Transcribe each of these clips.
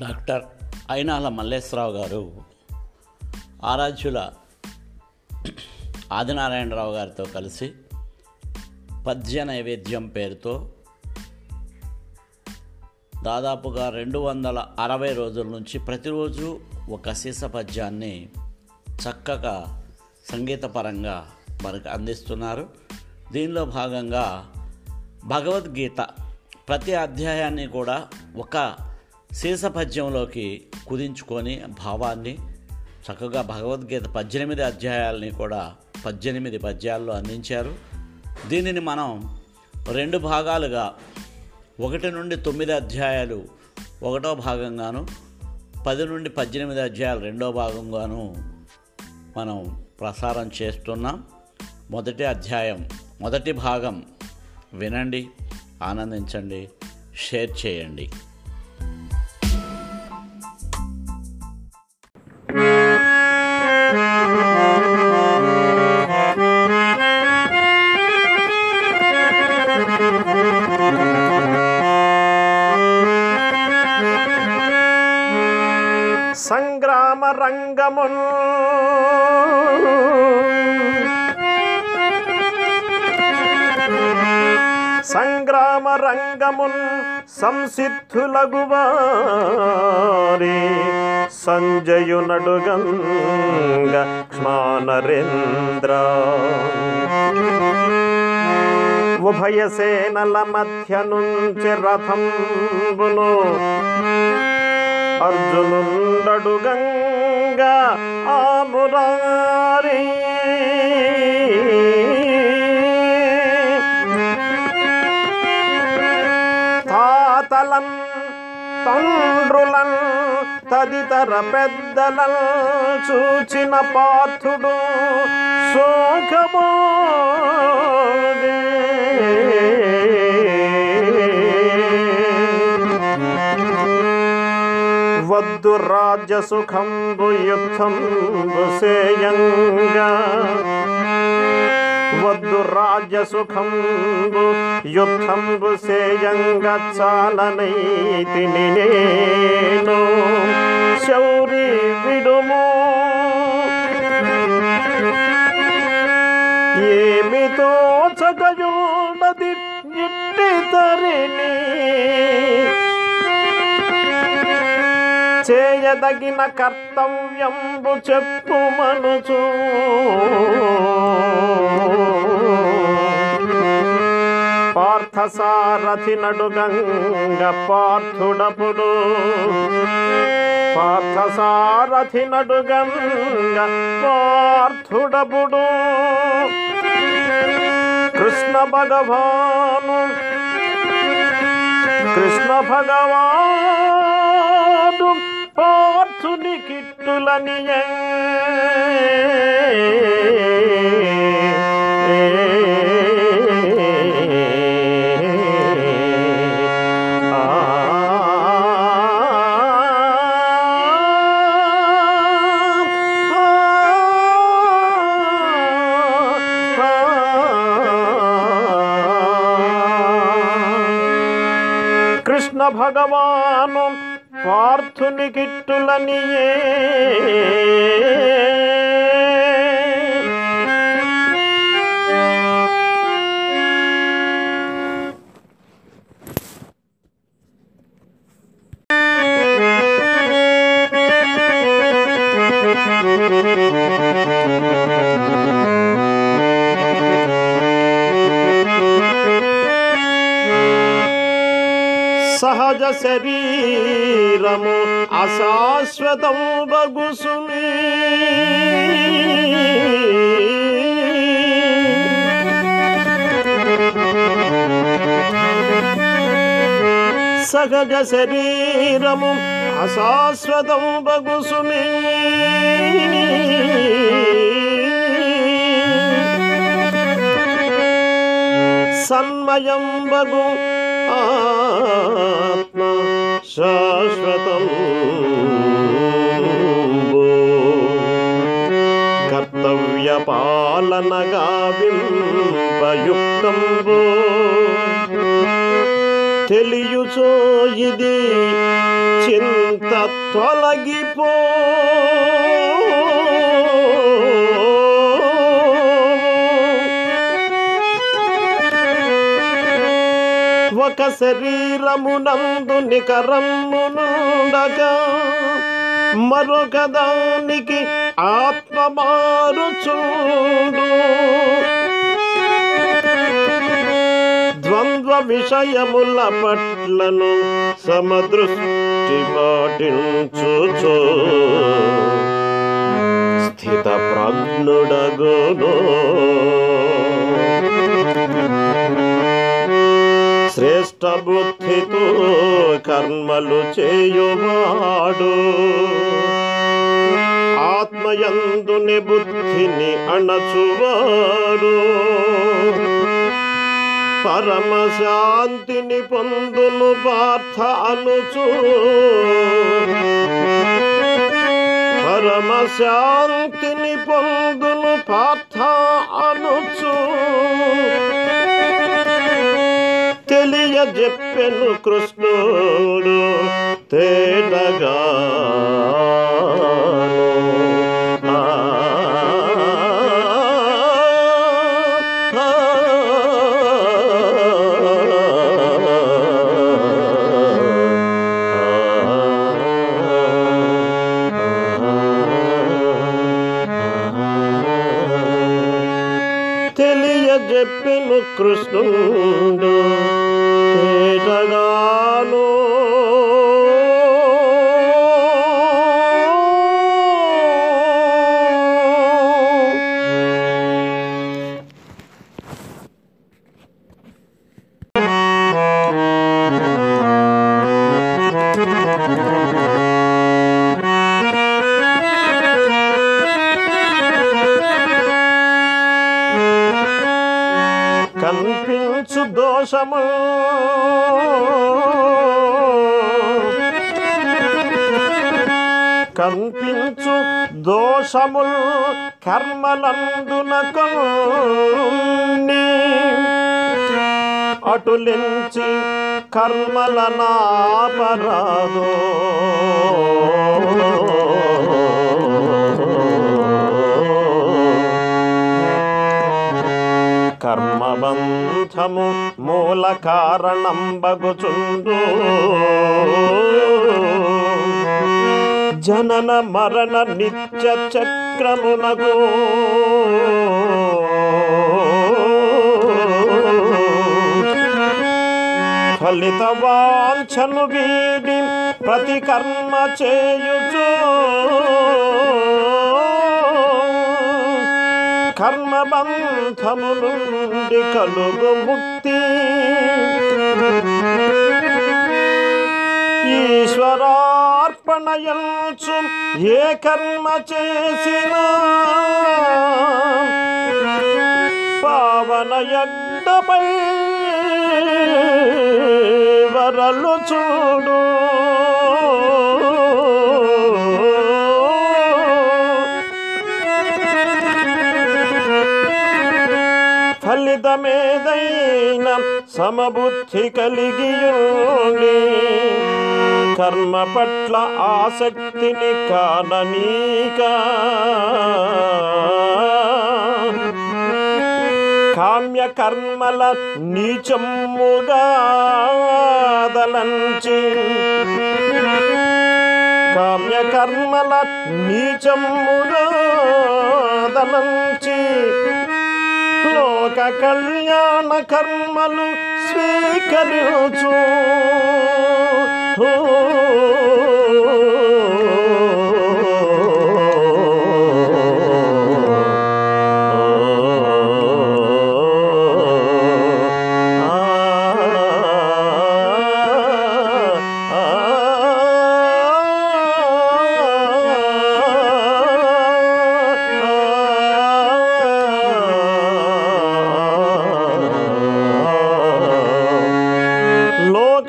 Doctor Ayinala Malleswara Rao గారు ఆరాధ్యుల ఆదినారాయణరావు గారితో కలిసి పద్య నైవేద్యం పేరుతో దాదాపుగా రెండు వందల అరవై రోజుల నుంచి ప్రతిరోజు ఒక సీస పద్యాన్ని చక్కగా సంగీతపరంగా మనకు అందిస్తున్నారు. దీనిలో భాగంగా భగవద్గీత ప్రతి అధ్యాయాన్ని కూడా ఒక పద్యంలోకి కుదించుకొని భావాన్ని చక్కగా భగవద్గీత పద్దెనిమిది అధ్యాయాలని కూడా పద్దెనిమిది పద్యాల్లో అందించారు. దీనిని మనం రెండు భాగాలుగా ఒకటి నుండి తొమ్మిది అధ్యాయాలు ఒకటో భాగంగాను పది నుండి పద్దెనిమిది అధ్యాయాలు రెండో భాగంగాను మనం ప్రసారం చేస్తున్నాం. మొదటి అధ్యాయం మొదటి భాగం వినండి ఆనందించండి షేర్ చేయండి. సంగ్రామ సంసిద్ధులగువారి. సంజయు నడుగంగ క్ష్మానరేంద్ర ఉభయ సేనల మధ్య నుంచి రథంబును. అర్జునుండడు గంగా మురారీ తండ్రులన్ తదితర పెద్దలన్ చూచిన పాత్రుడు శోకమోదే వద్దు రాజ్య సుఖంబు యుద్ధంబు సేయంగా వద్దు రాజ్య సుఖంబు యుద్ధంబు సేయంగా చాలనైతిని నేను శౌరి విడుము. ఏమితో చగయున్నది ఇట్టి తరిణి చేయదగిన కర్తవ్యంబు చెప్పు మనుచు పార్థసారథి నడుగంగ పార్థుడపుడు. పార్థసారథి నడుగంగ పార్థుడపుడు. కృష్ణ భగవాను కృష్ణ భగవాను. పార్థుని కిట్టులని కృష్ణ భగవాను పార్థుని కిట్టులనియే సహజ శరీరము అశాశ్వతం బగుసుమి సన్మయం బగు ఆత్మ శాశ్వతం కర్తవ్య పాలనగా వింపయుక్తంబు తెలియచో ఇది చింత తొలగిపో. ఒక శరీరమునందు నికరమ్మునుండగా మరొక దానికి ఆత్మ మారుచుండు. ద్వంద్వ విషయముల పట్లను సమదృష్టి పాటించుచో. స్థిత ప్రజ్ఞుడగును. శ్రేష్ట బుద్ధితో కర్మలు చేయువాడు. ఆత్మయందుని బుద్ధిని అణచువాడు. పరమ శాంతిని పొందును పార్థ అనుచు. పరమ శాంతిని పొందును పార్థ అనుచు. తెలియజెప్పెను కృష్ణుడు తేటగా. కల్పించు దోషము. కల్పించు దోషముల్ కర్మలందునకు కొన్ని అటులించి కర్మల నాపరాదు. కర్మబంధము మూల కారణం బగుచుండు. జనన మరణ నిత్య చక్రమునకు. ఫలిత వాంఛను వీడి ప్రతి కర్మ చేయుచు. కర్మబంధము నుండి కలుగు ముక్తి. ఈశ్వరార్పణయంచు ఏ కర్మ చేసినా. పావన యజ్ఞపై వరలు చూడు. ఫలితమేదైన సమబుద్ధి కలిగియుండి కర్మ పట్ల ఆసక్తిని కాననీకా. కామ్య కర్మల నీచమ్ముగాదలంచి కామ్య కర్మల నీచమ్ముగాదలంచి లోక కళ్యాణ కర్మలు స్వీకరించు.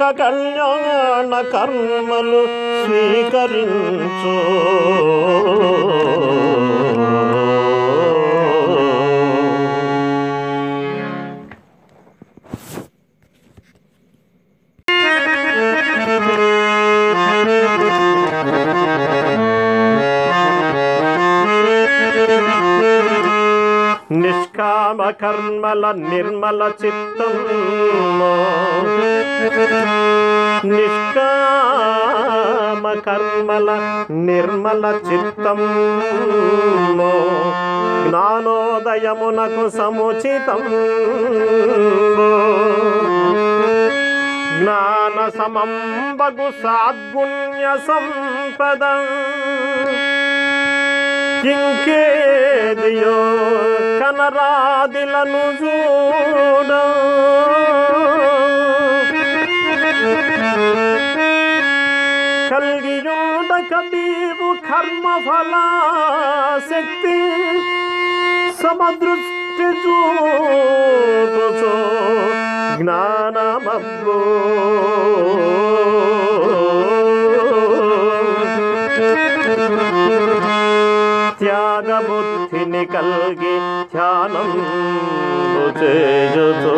లోక కళ్యాణ కర్మలు స్వీకరించు. నిర్మల చిత్తం నిష్కామ కర్మల నిర్మల చిత్తం జ్ఞానోదయమునకు సముచితం జ్ఞాన సమంబగు సాద్గుణ్య సంపద. ఇంకేదియో కనరాదిలను చూడ. కలియుండక నీవు కర్మఫల శక్తి సమదృష్టి చూపుచో జ్ఞానమబ్బో త్యాగబుద్ధిని కలిగి ధ్యానం చేయుతో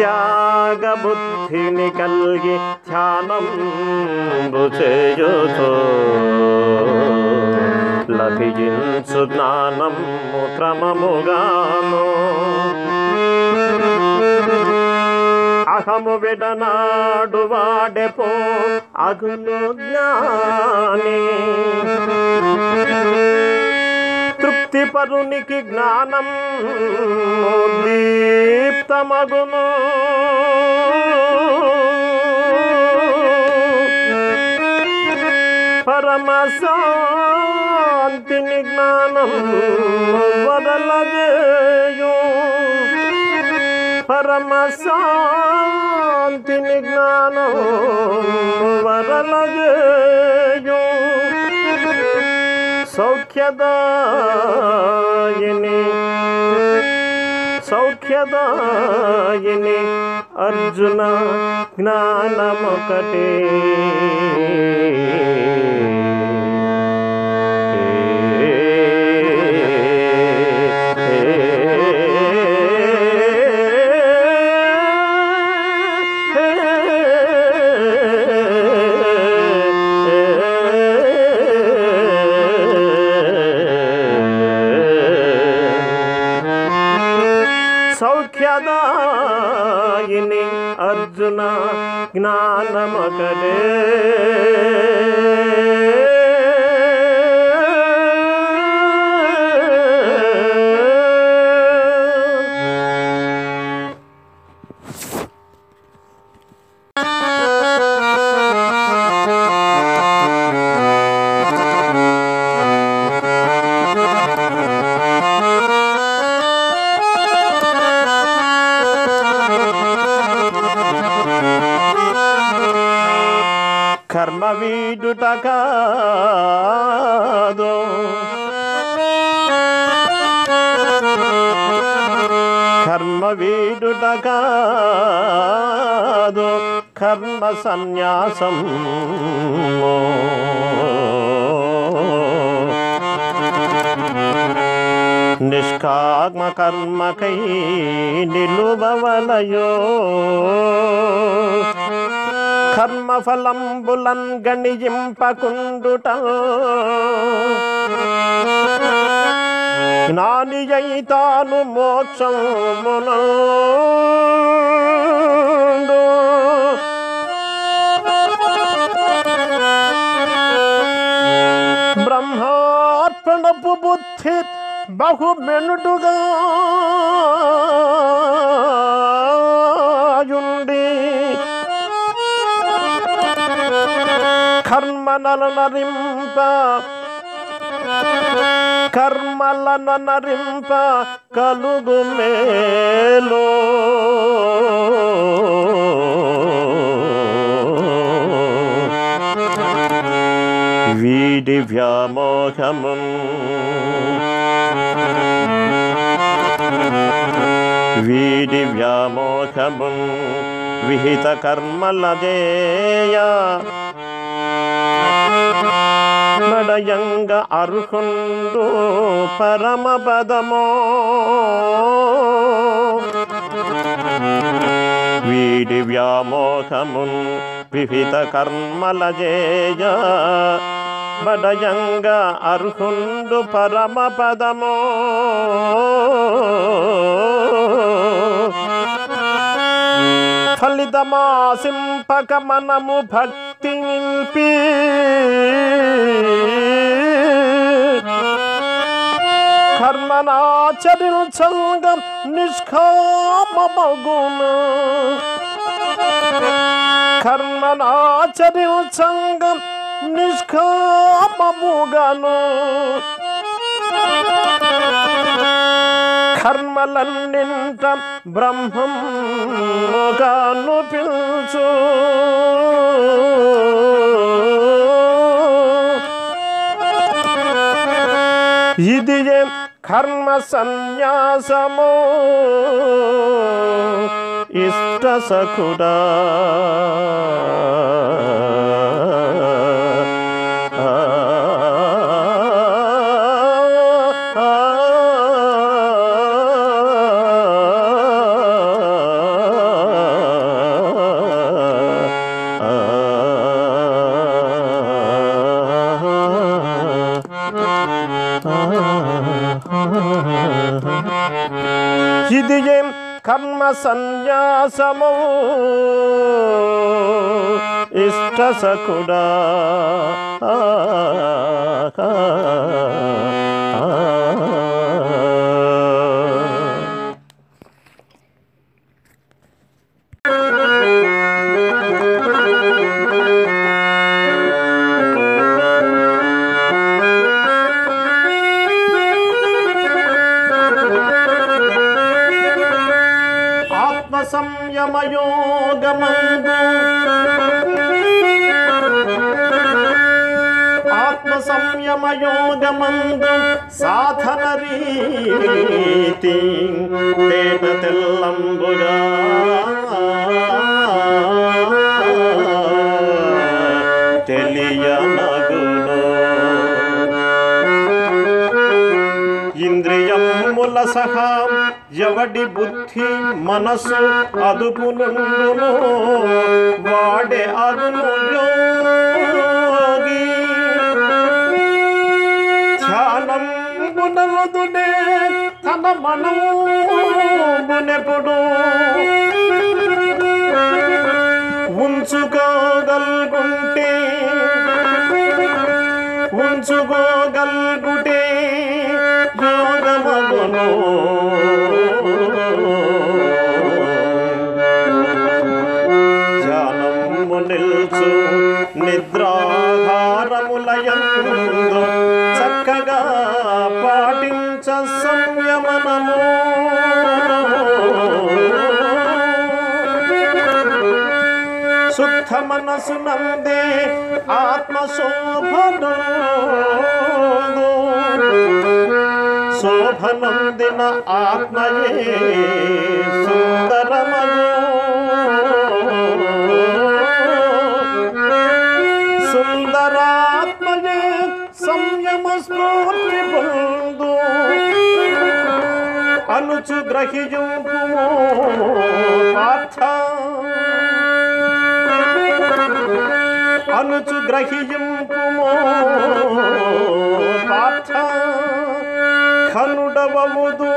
త్యాగబుద్ధిని కలిగి ధ్యానం చేయుతో లభించు జ్ఞానము క్రమముగాను అహము విడనాడు వాడెపో అగును జ్ఞాని. తృప్తి పరునికి జ్ఞానం దీప్తమగును పరమశాంతిని జ్ఞానం వదలజేయు పరమశాంతిని జ్ఞానం వరలజేయు సౌఖ్యదాయిని సౌఖ్యదాయిని అర్జున జ్ఞానమొకటే కర్మ వీడుట కాదు. కర్మ వీడుట కాదు. కర్మ సన్యాసం నిష్కామ కర్మకై నిలువవలయో. కర్మఫలంబులన్ గణింపకుండుట జ్ఞాని తాను మోక్షమును. బ్రహ్మార్పణపు బుద్ధి బహు కర్మనల నరింప కర్మల నరింప కలుగు మేలో. వీడి వ్యామోహము. వీడి వ్యామోహము. విహిత కర్మల జేయ నడయంగ అర్హుండు పరమ పదమో వీడి వ్యామోహమున్ వివిధ కర్మల జేయ బడయంగా అర్హుండు పరమ పదము ఫలితమాసింపక మనము భక్తి నింపి. కర్మనాచరించంగం నిష్కామగును కర్మనాచరించంగం నిష్కామముగను. కర్మలన్నింట బ్రహ్మం గాను పిలుచు. ఇది కర్మ సన్యాసము? ఇష్ట సకుడా సన్యాసము ఇష్ట నియమయోగమందు ఆత్మ సంయమయోగమందు సాధన రీతి తేట తెల్లంబుగా తెలియనగును ఇంద్రియముల సహా ఎవడి బుద్ధి మనసు అదుపు వాడే అదును యోగి ధ్యానం తన మనమునెప్పుడు ఉంచుకోగల్గుంటే శుద్ధ మనసు నందే ఆత్మ శోభను శోభనందిన ఆత్మయే సుందరమగు సుందరాత్మయే సంయమ స్ఫూర్తి పొందు అనుచు గ్రహింపుము పార్థ అనుచు గ్రహింపుము పాఠ ఖనుడవముదు.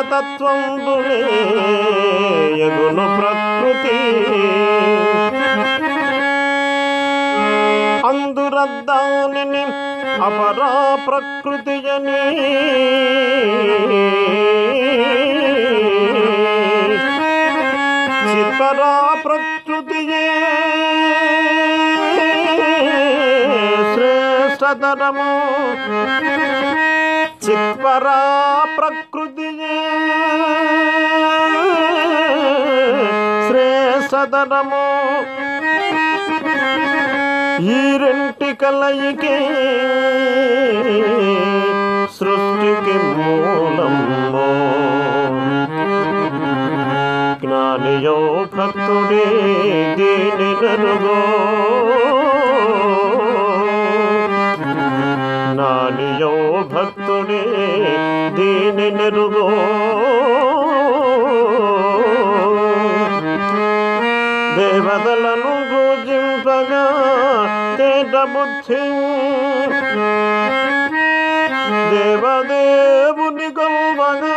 అష్టతత్వంబులే యగును ప్రకృతి. అందురద్దాని అపరా ప్రకృతి అని చిత్తరా ప్రకృతియే శ్రేష్టతరము చిత్పరా సదనము. ఈ రెంటి కలయికే సృష్టికి మూలము. జ్ఞానియో భక్తుడే దీని నరుగో. జ్ఞానియో భక్తుడే దీని నెరుగో. బుద్ధి దేవదేవుని కొల్వగా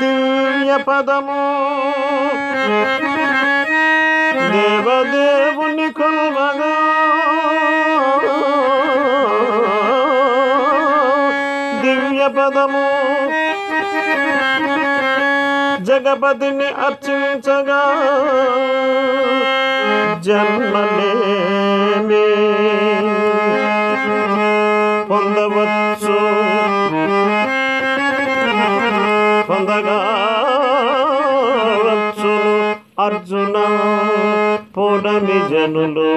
దివ్య పదము గణపతిని అర్చించగా జన్మలేమి. పొందవచ్చు పొందగా అర్జున పూర్ణమి జనులు.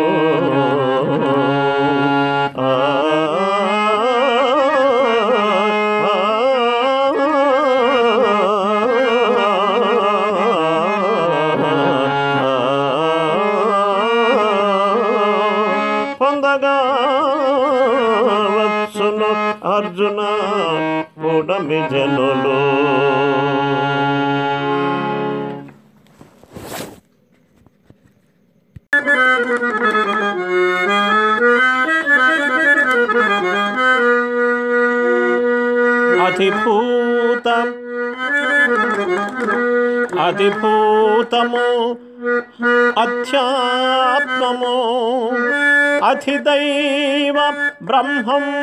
అధిదైవ బ్రహ్మము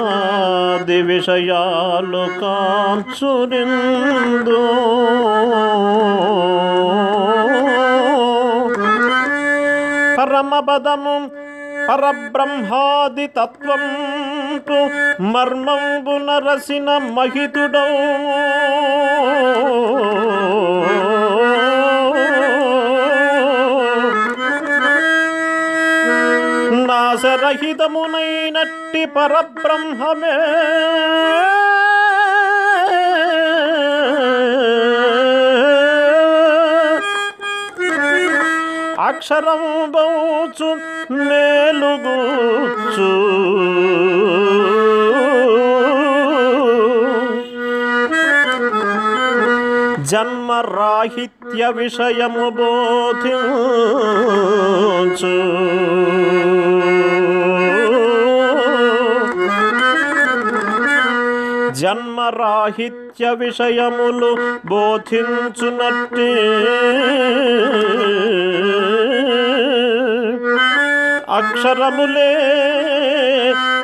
కర్మాది విషయాలు కాంచురిందు పరమపదము పరబ్రహ్మాది తత్వం మర్మంబున రసిన మహితుడౌ నాశరహితమునైనట్టి పరబ్రహ్మమే అక్షరం బౌచు మేలుగూచు జన్మరాహిత్య విషయము బోధించు జన్మరాహిత్య విషయములు బోధించునట్టి అక్షరములే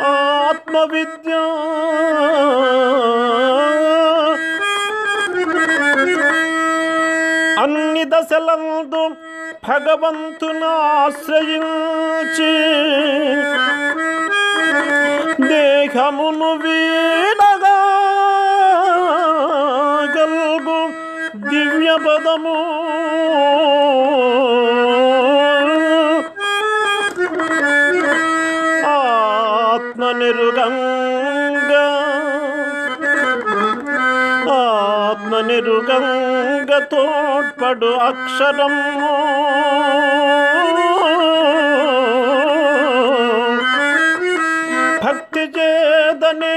ఆత్మవిద్య అన్ని దశలందు భగవంతును ఆశ్రయించి దేహమును వీడగా పదము ఆత్మ నిరుగంగా ఆత్మ నిరుగంగ తోడ్పడు అక్షరము. చేదనే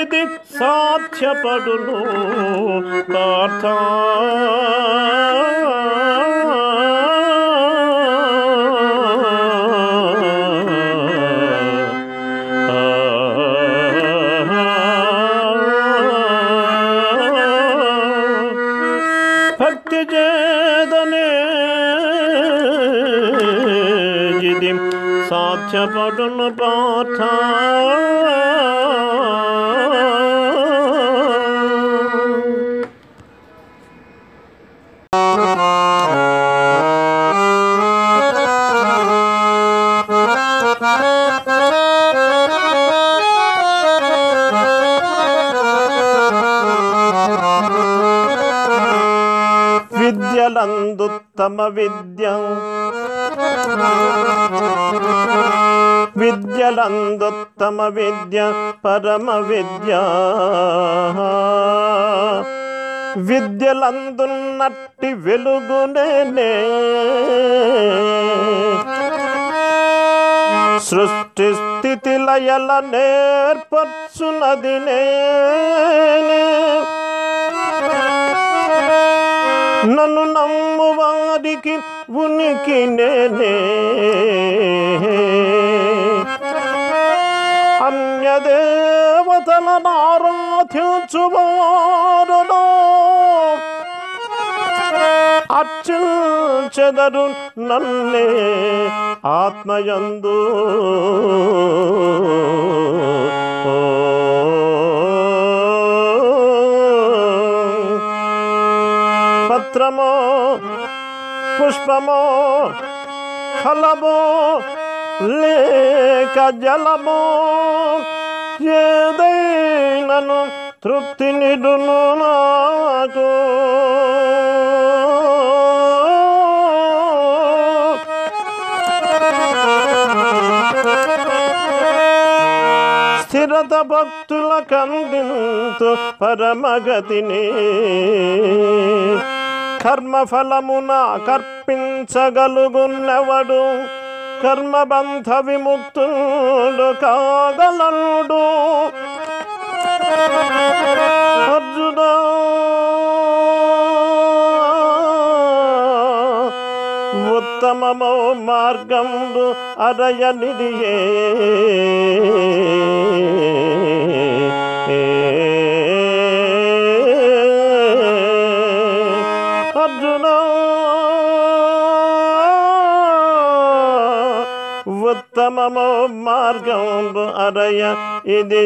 ఇది సాధ సాధ్యపడును పార్థ తమ విద్య విద్యలందుత్తమ విద్య పరమ విద్య. విద్యలందున్నట్టి వెలుగునే సృష్టి స్థితి లయల నేర్పర్చునది నన్ను నమ్ము ఉనికి ఉనికి నేనే. అన్యదేవతల నారాధించువారులో అర్చించెదరు నన్నే ఆత్మయందు. పత్రమో పుష్పము ఫలము లేక జలము ఏదైనను తృప్తి నిడును నాకు స్థిరత భక్తుల కందింతు పరమగతిని కర్మఫలమున కర్పించగలుగున్నవడు కర్మబంధ విముక్తుడు కాగలడు. అర్జున! ఉత్తమమో అరయనిది అరయనిదియే परममो मार्गं अरय इदि